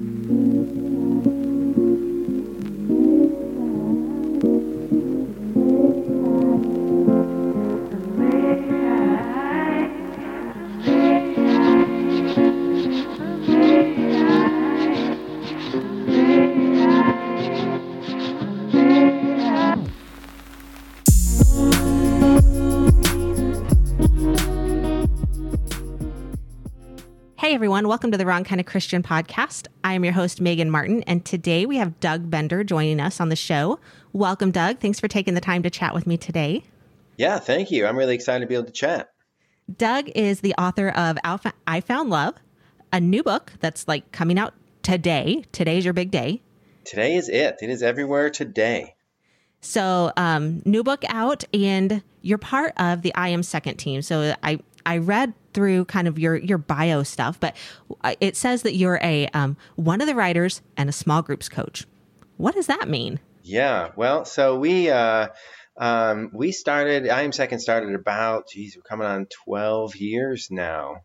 Hey everyone, welcome to the Wrong Kind of Christian podcast. I am your host, Megan Martin, and today we have Doug Bender joining us on the show. Welcome, Doug. Thanks for taking the time to chat with me today. Yeah, thank you. I'm really excited to be able to chat. Doug is the author of Alpha I Found Love, a new book that's like coming out today. Today's your big day. Today is it. It is everywhere today. So, um, new book out, and you're part of the I Am Second team. So, I I read through kind of your your bio stuff, but it says that you're a um, one of the writers and a small groups coach. What does that mean? Yeah, well, so we uh, um, we started. I am second started about. Geez, we're coming on twelve years now.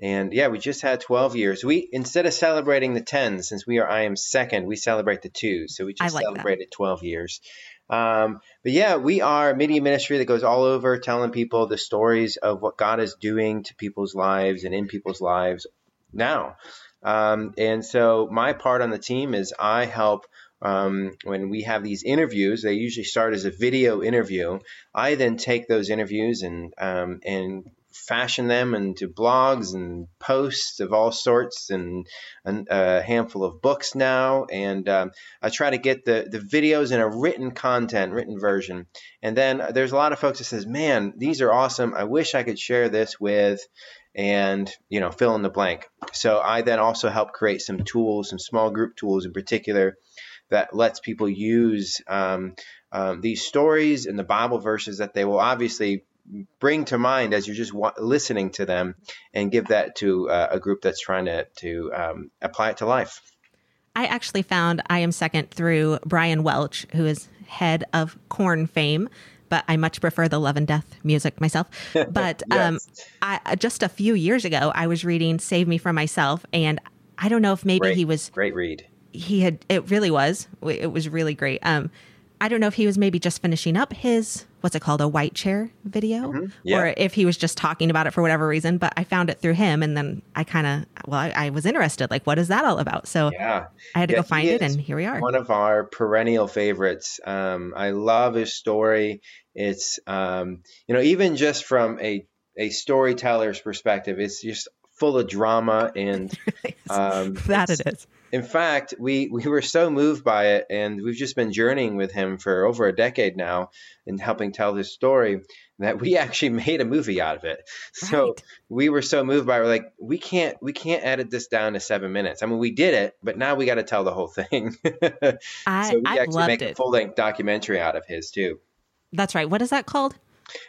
And yeah, we just had 12 years. We instead of celebrating the 10, since we are I am second, we celebrate the two. So we just like celebrated that. 12 years. Um, but yeah, we are a media ministry that goes all over telling people the stories of what God is doing to people's lives and in people's lives now. Um, and so my part on the team is I help um, when we have these interviews, they usually start as a video interview. I then take those interviews and um, and fashion them into blogs and posts of all sorts and, and a handful of books now. And um, I try to get the, the videos in a written content, written version. And then there's a lot of folks that says, man, these are awesome. I wish I could share this with and you know fill in the blank so i then also help create some tools some small group tools in particular that lets people use um, um, these stories and the bible verses that they will obviously bring to mind as you're just wa- listening to them and give that to uh, a group that's trying to, to um, apply it to life. I actually found I Am Second through Brian Welch, who is head of Korn fame, but I much prefer the Love and Death music myself. But um, yes. um, I, just a few years ago, I was reading Save Me From Myself, and I don't know if maybe great, he was great read. He had it really was. It was really great. Um, I don't know if he was maybe just finishing up his what's it called a white chair video? Mm-hmm. yeah. or if he was just talking about it for whatever reason but i found it through him and then i kind of well I, I, was interested like what is that all about? So yeah. I had to yeah, go find it and here we are. one of our perennial favorites. Um, i love his story. It's um, you know even just from a a storyteller's perspective it's just full of drama and um, that it is in fact, we, we were so moved by it, and we've just been journeying with him for over a decade now and helping tell this story that we actually made a movie out of it. Right. So we were so moved by it, we're like, we can't we can't edit this down to seven minutes. I mean, we did it, but now we got to tell the whole thing. I, so we I actually make it. a full length documentary out of his too. That's right. What is that called?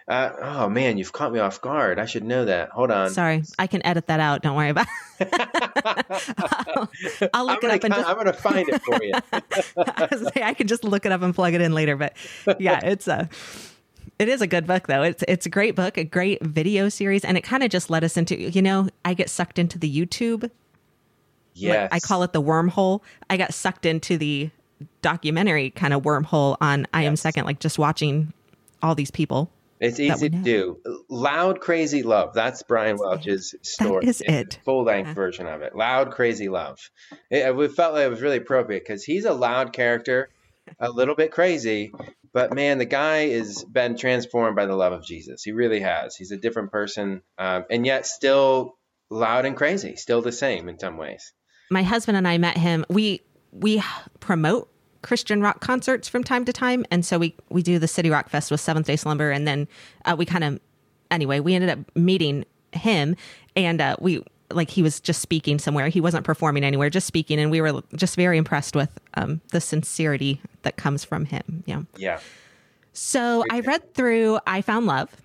Uh, oh man, you've caught me off guard. I should know that. Hold on. Sorry, I can edit that out. Don't worry about. it. I'll, I'll, look I'm it up and just... I'm going to find it for you. I, say, I can just look it up and plug it in later, but yeah, it's a. It is a good book though. It's it's a great book, a great video series, and it kind of just led us into you know I get sucked into the YouTube. Yes. I call it the wormhole. I got sucked into the documentary kind of wormhole on I yes. am second, like just watching all these people. It's easy to do. Loud, crazy love. That's Brian Welch's story. That is it. Full length yeah. version of it. Loud, crazy love. It, we felt like it was really appropriate because he's a loud character, a little bit crazy, but man, the guy has been transformed by the love of Jesus. He really has. He's a different person, um, and yet still loud and crazy, still the same in some ways. My husband and I met him. We we promote Christian rock concerts from time to time, and so we we do the City Rock Fest with Seventh Day Slumber, and then uh, we kind of anyway we ended up meeting him, and uh, we like he was just speaking somewhere. He wasn't performing anywhere, just speaking, and we were just very impressed with um, the sincerity that comes from him. Yeah. Yeah. So I read through I Found Love.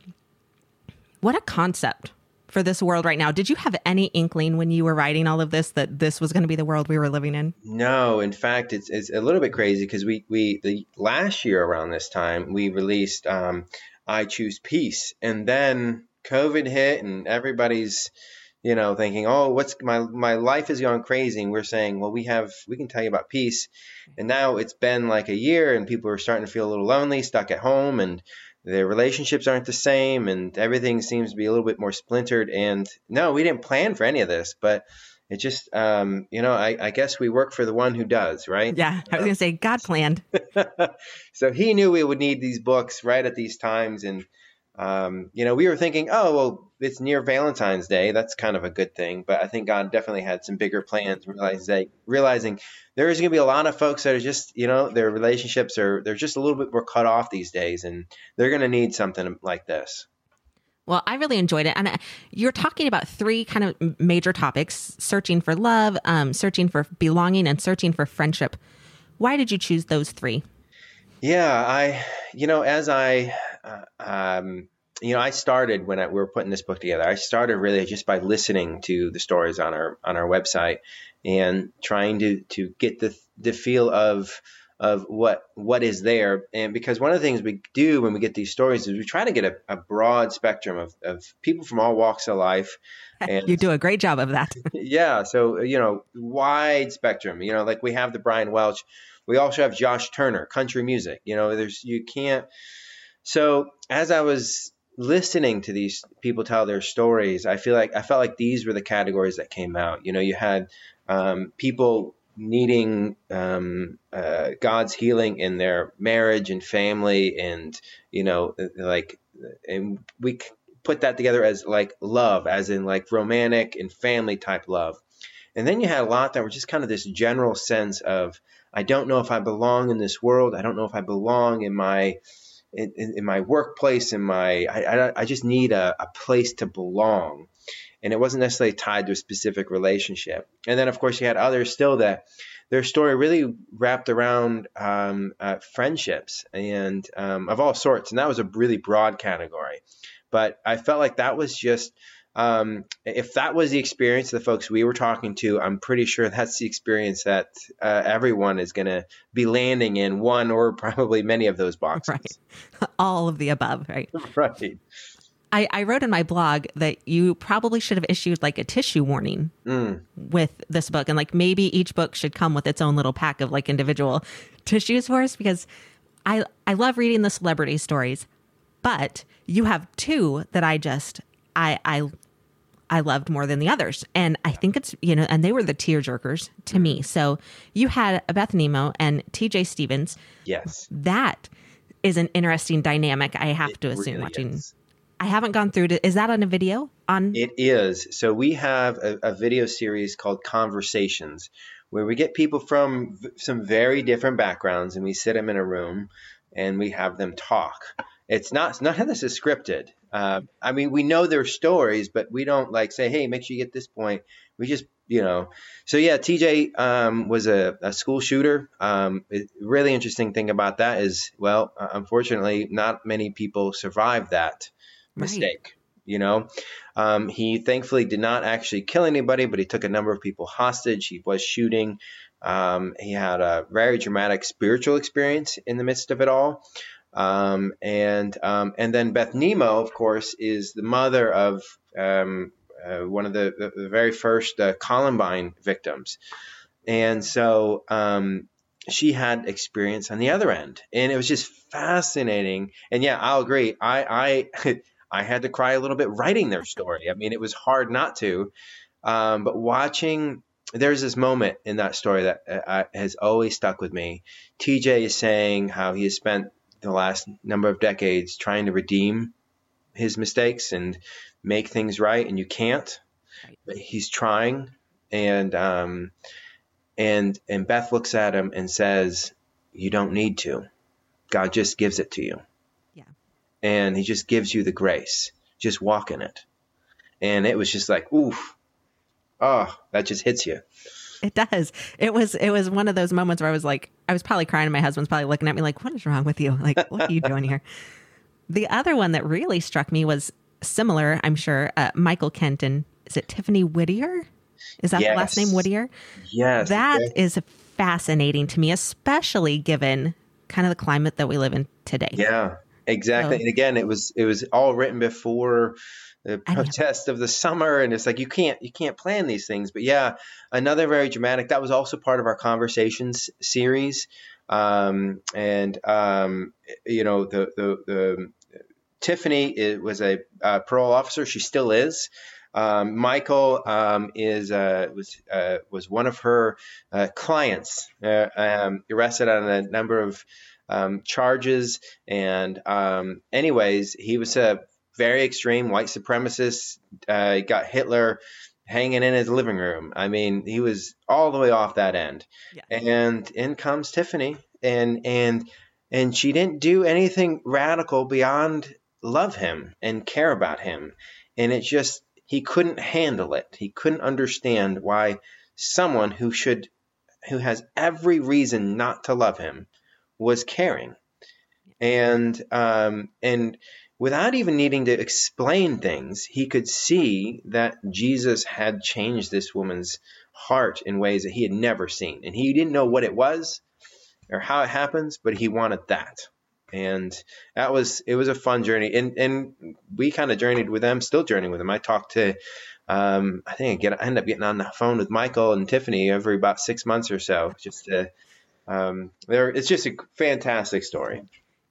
What a concept for this world right now. Did you have any inkling when you were writing all of this that this was going to be the world we were living in? No, in fact, it's, it's a little bit crazy because we we the last year around this time we released um, I Choose Peace, and then COVID hit, and everybody's you know, thinking, "Oh, what's my my life is going crazy." And we're saying, "Well, we have we can tell you about peace." And now it's been like a year, and people are starting to feel a little lonely, stuck at home, and their relationships aren't the same, and everything seems to be a little bit more splintered. And no, we didn't plan for any of this, but it just, um, you know, I, I, guess we work for the one who does, right? Yeah, I was going to say God planned. so he knew we would need these books right at these times, and um, you know, we were thinking, oh, well, it's near Valentine's Day. That's kind of a good thing. But I think God definitely had some bigger plans, realizing, realizing there is going to be a lot of folks that are just, you know, their relationships are, they're just a little bit more cut off these days. And they're going to need something like this. Well, I really enjoyed it. And uh, you're talking about three kind of major topics searching for love, um, searching for belonging, and searching for friendship. Why did you choose those three? Yeah, I, you know, as I, um, you know, I started when I, we were putting this book together. I started really just by listening to the stories on our on our website and trying to to get the the feel of of what what is there. And because one of the things we do when we get these stories is we try to get a, a broad spectrum of, of people from all walks of life. And you do a great job of that. yeah. So, you know, wide spectrum, you know, like we have the Brian Welch we also have Josh Turner, country music. You know, there's you can't. So as I was listening to these people tell their stories, I feel like I felt like these were the categories that came out. You know, you had um, people needing um, uh, God's healing in their marriage and family, and you know, like, and we put that together as like love, as in like romantic and family type love. And then you had a lot that were just kind of this general sense of I don't know if I belong in this world. I don't know if I belong in my in, in, in my workplace. In my I, I, I just need a, a place to belong, and it wasn't necessarily tied to a specific relationship. And then of course you had others still that their story really wrapped around um, uh, friendships and um, of all sorts, and that was a really broad category. But I felt like that was just um, if that was the experience of the folks we were talking to, I'm pretty sure that's the experience that uh, everyone is going to be landing in one or probably many of those boxes. Right. All of the above, right? right. I, I, wrote in my blog that you probably should have issued like a tissue warning mm. with this book. And like maybe each book should come with its own little pack of like individual tissues for us because I, I love reading the celebrity stories, but you have two that I just I I I loved more than the others. And I think it's, you know, and they were the tear jerkers to me. Mm-hmm. So you had Beth Nimmo and TJ Stevens. Yes. That is an interesting dynamic, I have it to assume, really watching. Is. I haven't gone through it. Is that on a video? On It is. So we have a, a video series called Conversations where we get people from v- some very different backgrounds and we sit them in a room and we have them talk. It's not none of this is scripted. Uh, I mean, we know their stories, but we don't like say, "Hey, make sure you get this point." We just, you know. So yeah, TJ um, was a, a, school shooter. Um, it, really interesting thing about that is, well, uh, unfortunately, not many people survive that mistake. You know, um, he thankfully did not actually kill anybody, but he took a number of people hostage. He was shooting. Um, he had a very dramatic spiritual experience in the midst of it all. Um, and um, and then Beth Nimmo, of course, is the mother of um, uh, one of the, the, the very first uh, Columbine victims, and so um, she had experience on the other end, and it was just fascinating. And yeah, I'll agree. I I I had to cry a little bit writing their story. I mean, it was hard not to, um, but watching there's this moment in that story that uh, has always stuck with me. TJ is saying how he has spent the last number of decades trying to redeem his mistakes and make things right, and you can't. But he's trying, and um, and and Beth looks at him and says, "You don't need to. God just gives it to you." Yeah. And He just gives you the grace. Just walk in it. And it was just like, oof, oh, that just hits you. It does. It was it was one of those moments where I was like, I was probably crying, and my husband's probably looking at me like, "What is wrong with you? Like, what are you doing here?" The other one that really struck me was similar. I'm sure uh, Michael Kenton. Is it Tiffany Whittier? Is that yes. the last name Whittier? Yes. That is fascinating to me, especially given kind of the climate that we live in today. Yeah, exactly. So, and again, it was it was all written before the protest of the summer and it's like you can't you can't plan these things. But yeah another very dramatic that was also part of our conversations series. Um, and um, you know the the, the tiffany was a uh, parole officer. She still is. Um, Michael um, is uh, was uh, was one of her uh, clients uh, um, arrested on a number of um, charges. And um, anyways, he was a very extreme white supremacist. Uh, got Hitler hanging in his living room. I mean, he was all the way off that end. Yeah. And in comes Tiffany, and and and she didn't do anything radical beyond love him and care about him. And it just he couldn't handle it. He couldn't understand why someone who should who has every reason not to love him was caring, and um, and without even needing to explain things, he could see that Jesus had changed this woman's heart in ways that he had never seen, and he didn't know what it was or how it happens, but he wanted that. And that was it was a fun journey, and and we kind of journeyed with them, still journeying with them. I talked to um, I think I get I end up getting on the phone with Michael and Tiffany every about six months or so, just to um, there it's just a fantastic story.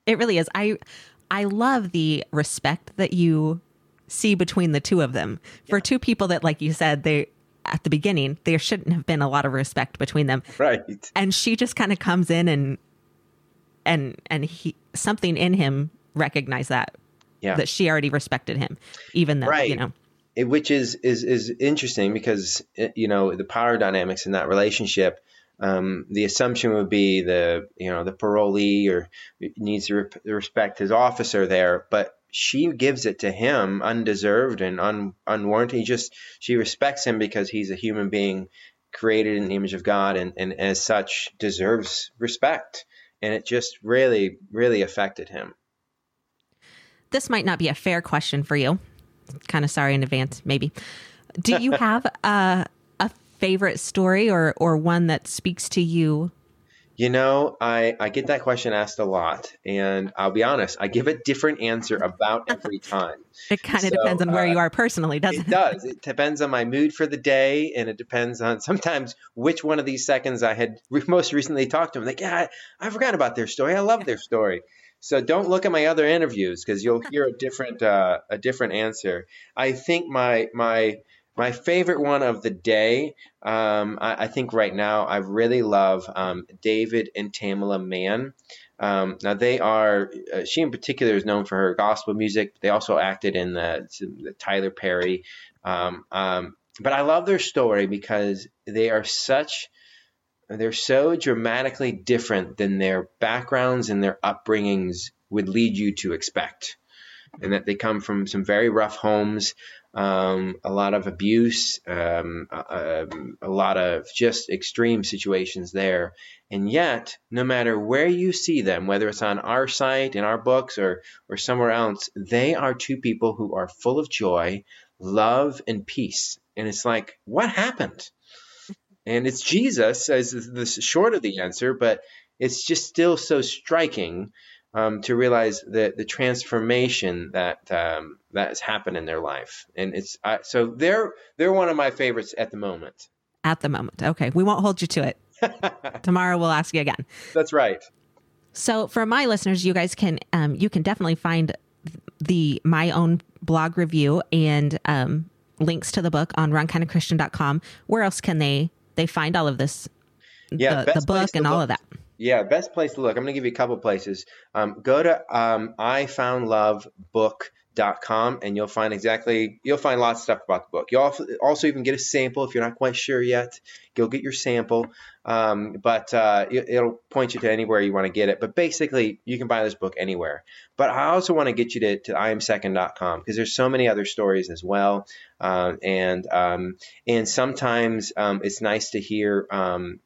It really is. I I love the respect that you see between the two of them. For yeah. two people that, like you said, they at the beginning there shouldn't have been a lot of respect between them. Right. And she just kind of comes in and and and he something in him recognized that. Yeah. That she already respected him, even though right. you know. It, which is is is interesting because eh, you know the power dynamics in that relationship um, the assumption would be the you know the parolee or needs to re- respect his officer there, but she gives it to him undeserved and un- unwarranted. He just she respects him because he's a human being created in the image of God and, and as such deserves respect. And it just really, really affected him. This might not be a fair question for you. Kind of sorry in advance, maybe. Do you have a favorite story or or one that speaks to you? You know, I, I get that question asked a lot, and I'll be honest, I give a different answer about every time. it kind of so, depends on where uh, you are personally, doesn't it? It does. It depends on my mood for the day, and it depends on sometimes which one of these seconds I had most recently talked to them. Like, yeah, I, I forgot about their story. I love their story. So don't look at my other interviews because you'll hear a different uh, a different answer. I think my my my favorite one of the day, um, I, I, think right now, I really love um, David and Tamela Mann. Um, now they are, uh, she in particular is known for her gospel music. They also acted in the, the Tyler Perry. Um, um, but I love their story because they are such, they're so dramatically different than their backgrounds and their upbringings would lead you to expect. And that they come from some very rough homes um, a lot of abuse, um, a, a, lot of just extreme situations there. And yet, no matter where you see them, whether it's on our site, in our books, or, or somewhere else, they are two people who are full of joy, love, and peace. And it's like, what happened? And it's Jesus as the short of the answer, but it's just still so striking um, to realize the the transformation that um, that has happened in their life, and it's uh, so they're they're one of my favorites at the moment. At the moment, okay, we won't hold you to it. Tomorrow we'll ask you again. That's right. So for my listeners, you guys can um, you can definitely find the my own blog review and um, links to the book on wrongkindofchristian.com. Where else can they they find all of this? Yeah, the, the book and all of that. Yeah, best place to look. I'm going to give you a couple places. Um, go to um, ifoundlovebook.com and you'll find exactly you'll find lots of stuff about the book. You'll also even get a sample if you're not quite sure yet. You'll get your sample, um, but uh, it, will point you to anywhere you want to get it. But basically, you can buy this book anywhere. But I also want to get you to, to iamsecond.com because there's so many other stories as well, uh, and um, and sometimes um, it's nice to hear um,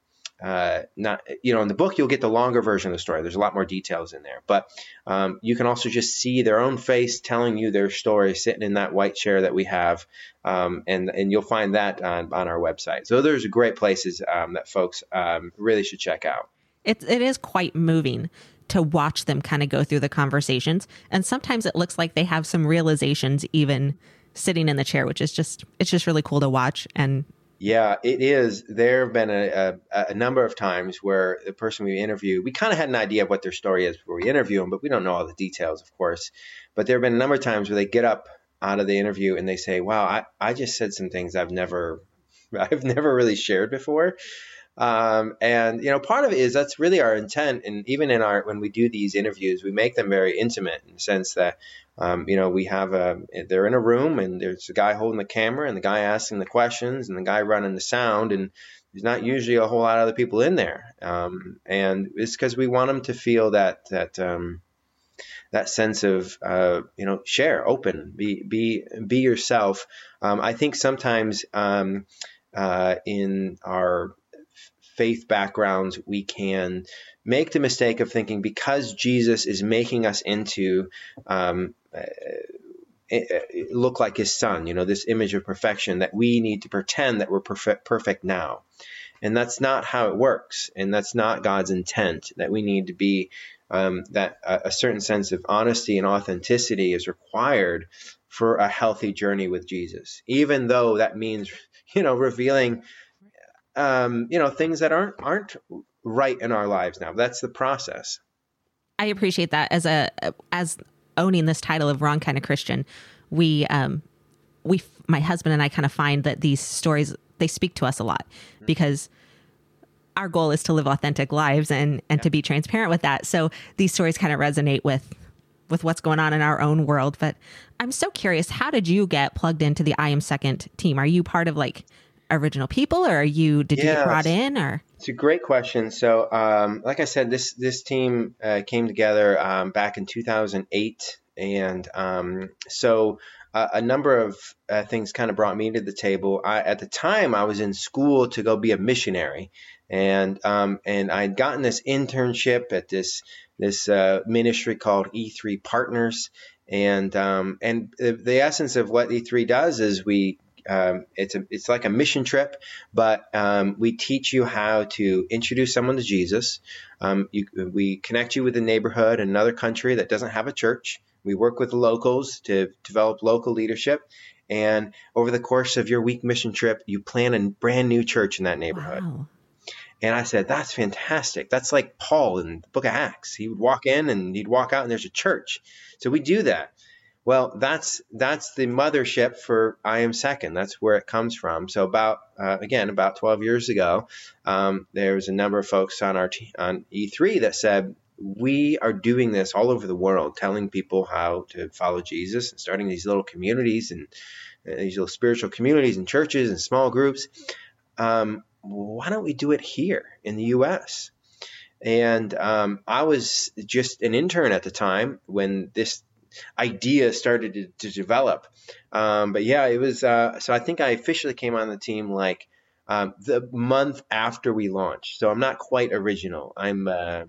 uh, not you know in the book you'll get the longer version of the story. There's a lot more details in there. But um, you can also just see their own face telling you their story sitting in that white chair that we have um, and and you'll find that on, on our website. So there's great places um, that folks um, really should check out. It, it is quite moving to watch them kind of go through the conversations. And sometimes it looks like they have some realizations even sitting in the chair, which is just it's just really cool to watch. And yeah, it is. There have been a, a, a number of times where the person we interview, we kind of had an idea of what their story is before we interview them, but we don't know all the details, of course. But there have been a number of times where they get up out of the interview and they say, "Wow, I, I just said some things I've never I've never really shared before." Um, and you know, part of it is that's really our intent, and even in our when we do these interviews, we make them very intimate in the sense that um, you know we have a they're in a room and there's a guy holding the camera and the guy asking the questions and the guy running the sound and there's not usually a whole lot of other people in there, um, and it's because we want them to feel that that um, that sense of uh, you know share, open, be be be yourself. Um, I think sometimes um, uh, in our faith backgrounds, we can make the mistake of thinking because Jesus is making us into um, look like his son, you know, this image of perfection, that we need to pretend that we're perfect, perfect now. And that's not how it works. And that's not God's intent, that we need to be, um, that a, a certain sense of honesty and authenticity is required for a healthy journey with Jesus, even though that means, you know, revealing um, you know, things that aren't aren't right in our lives now. That's the process. I appreciate that as a as owning this title of wrong kind of Christian. We um we my husband and I kind of find that these stories they speak to us a lot mm-hmm. because our goal is to live authentic lives and and yeah. to be transparent with that. So these stories kind of resonate with with what's going on in our own world. But I'm so curious, how did you get plugged into the I am second team? Are you part of like original people, or are you did you get brought in, or? It's a great question. So, um, like I said, this this team uh, came together um, back in 2008, and um, so uh, a number of uh, things kind of brought me to the table. I, at the time, I was in school to go be a missionary, and um, and I had gotten this internship at this this uh, ministry called E3 Partners, and um, and the, the, essence of what E3 does is we um, it's a, it's like a mission trip, but um, we teach you how to introduce someone to Jesus. Um, you, we connect you with a neighborhood in another country that doesn't have a church. We work with locals to develop local leadership. And over the course of your week mission trip, you plan a brand new church in that neighborhood. Wow. And I said, that's fantastic. That's like Paul in the book of Acts. He would walk in and he'd walk out and there's a church. So we do that. Well, that's that's the mothership for I am second. That's where it comes from. So about uh, again about 12 years ago, um, there was a number of folks on our t- on E3 that said we are doing this all over the world, telling people how to follow Jesus and starting these little communities and uh, these little spiritual communities and churches and small groups. Um, why don't we do it here in the U.S.? And um, I was just an intern at the time when this idea started to, to develop. Um, but yeah, it was. Uh, so I think I officially came on the team like um, the month after we launched. So I'm not quite original. I'm. Uh,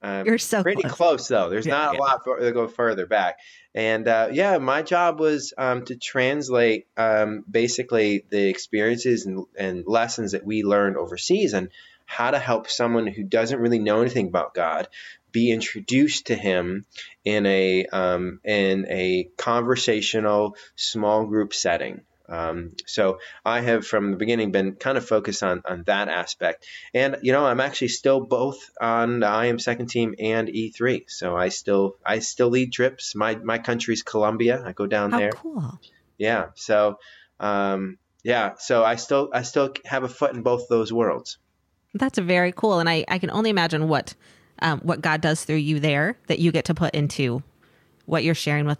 um, You're so pretty close, close though. There's yeah, not yeah. a lot for, to go further back. And uh, yeah, my job was um, to translate um, basically the experiences and, and, lessons that we learned overseas and how to help someone who doesn't really know anything about God be introduced to him in a um, in a conversational small group setting. Um, so I have from the beginning been kind of focused on on that aspect, and you know I'm actually still both on the I am second team and E3. So I still I still lead trips. My my country's Colombia. I go down How there. Cool. Yeah. So um, yeah. So I still I still have a foot in both those worlds. That's very cool, and I I can only imagine what um, what God does through you there that you get to put into what you're sharing with,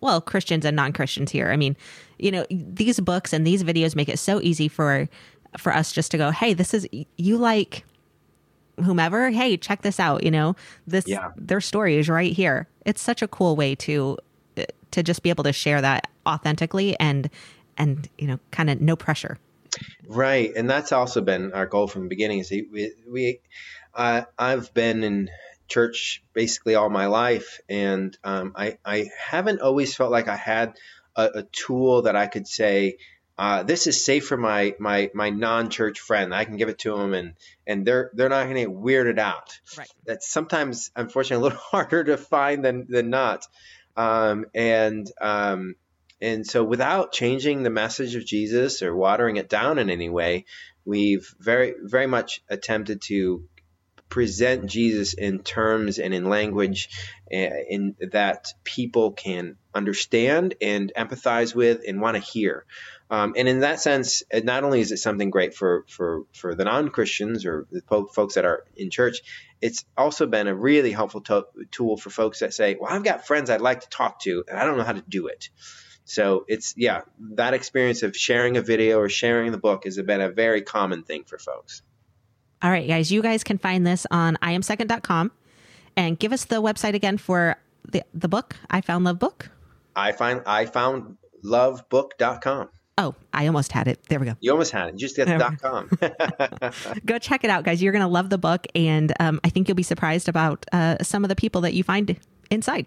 well, Christians and non Christians here. I mean, you know, these books and these videos make it so easy for for us just to go, hey, this is you like whomever. Hey, check this out. You know, this yeah. their story is right here. It's such a cool way to to just be able to share that authentically and and you know, kind of no pressure. Right, and that's also been our goal from the beginning. Is we, we I, I've been in church basically all my life, and um, I, I haven't always felt like I had a, a tool that I could say, uh, this is safe for my my my non-church friend. I can give it to them, and and they're they're not going to get weirded out. Right. That's sometimes, unfortunately, a little harder to find than than not. Um, and um, and so without changing the message of Jesus or watering it down in any way, we've very very much attempted to present Jesus in terms and in language eh, in that people can understand and empathize with and want to hear. Um, and in that sense, not only is it something great for for for the non Christians or the folks that are in church, it's also been a really helpful to- tool for folks that say, "Well, I've got friends I'd like to talk to, and I don't know how to do it." So it's yeah, that experience of sharing a video or sharing the book has been a very common thing for folks. All right, guys, you guys can find this on iamsecond.com and give us the website again for the the book. I found love book. I find I found lovebook.com. Oh, I almost had it. There we go. You almost had it. You just get dot com. go check it out, guys. You're going to love the book, and um, I think you'll be surprised about uh, some of the people that you find inside.